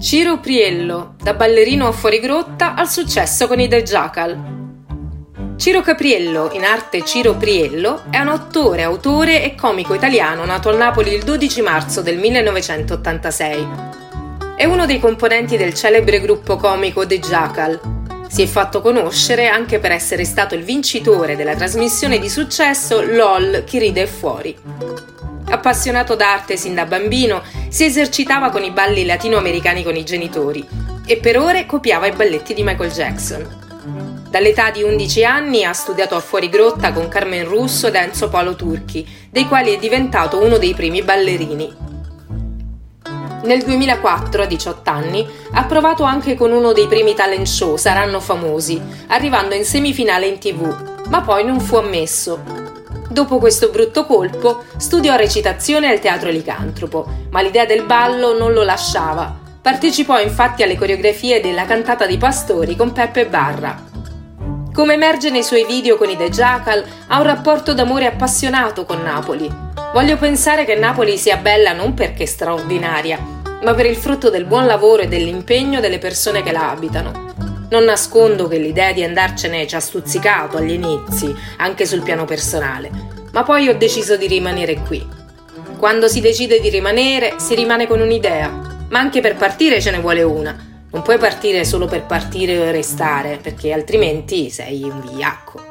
Ciro Priello, da ballerino a fuorigrotta al successo con i The Jackal. Ciro Capriello, in arte Ciro Priello, è un attore, autore e comico italiano nato a Napoli il 12 marzo del 1986. È uno dei componenti del celebre gruppo comico The Jackal. Si è fatto conoscere anche per essere stato il vincitore della trasmissione di successo LOL Chi ride fuori. Appassionato d'arte sin da bambino, si esercitava con i balli latinoamericani con i genitori e per ore copiava i balletti di Michael Jackson. Dall'età di 11 anni ha studiato a fuori grotta con Carmen Russo ed Enzo Paolo Turchi, dei quali è diventato uno dei primi ballerini. Nel 2004, a 18 anni, ha provato anche con uno dei primi talent show Saranno famosi, arrivando in semifinale in tv, ma poi non fu ammesso Dopo questo brutto colpo, studiò recitazione al teatro Licantropo, ma l'idea del ballo non lo lasciava. Partecipò infatti alle coreografie della cantata di Pastori con Peppe Barra. Come emerge nei suoi video con i The Jackal, ha un rapporto d'amore appassionato con Napoli. Voglio pensare che Napoli sia bella non perché straordinaria, ma per il frutto del buon lavoro e dell'impegno delle persone che la abitano. Non nascondo che l'idea di andarcene ci ha stuzzicato agli inizi, anche sul piano personale, ma poi ho deciso di rimanere qui. Quando si decide di rimanere, si rimane con un'idea, ma anche per partire ce ne vuole una. Non puoi partire solo per partire o restare, perché altrimenti sei un vigliacco.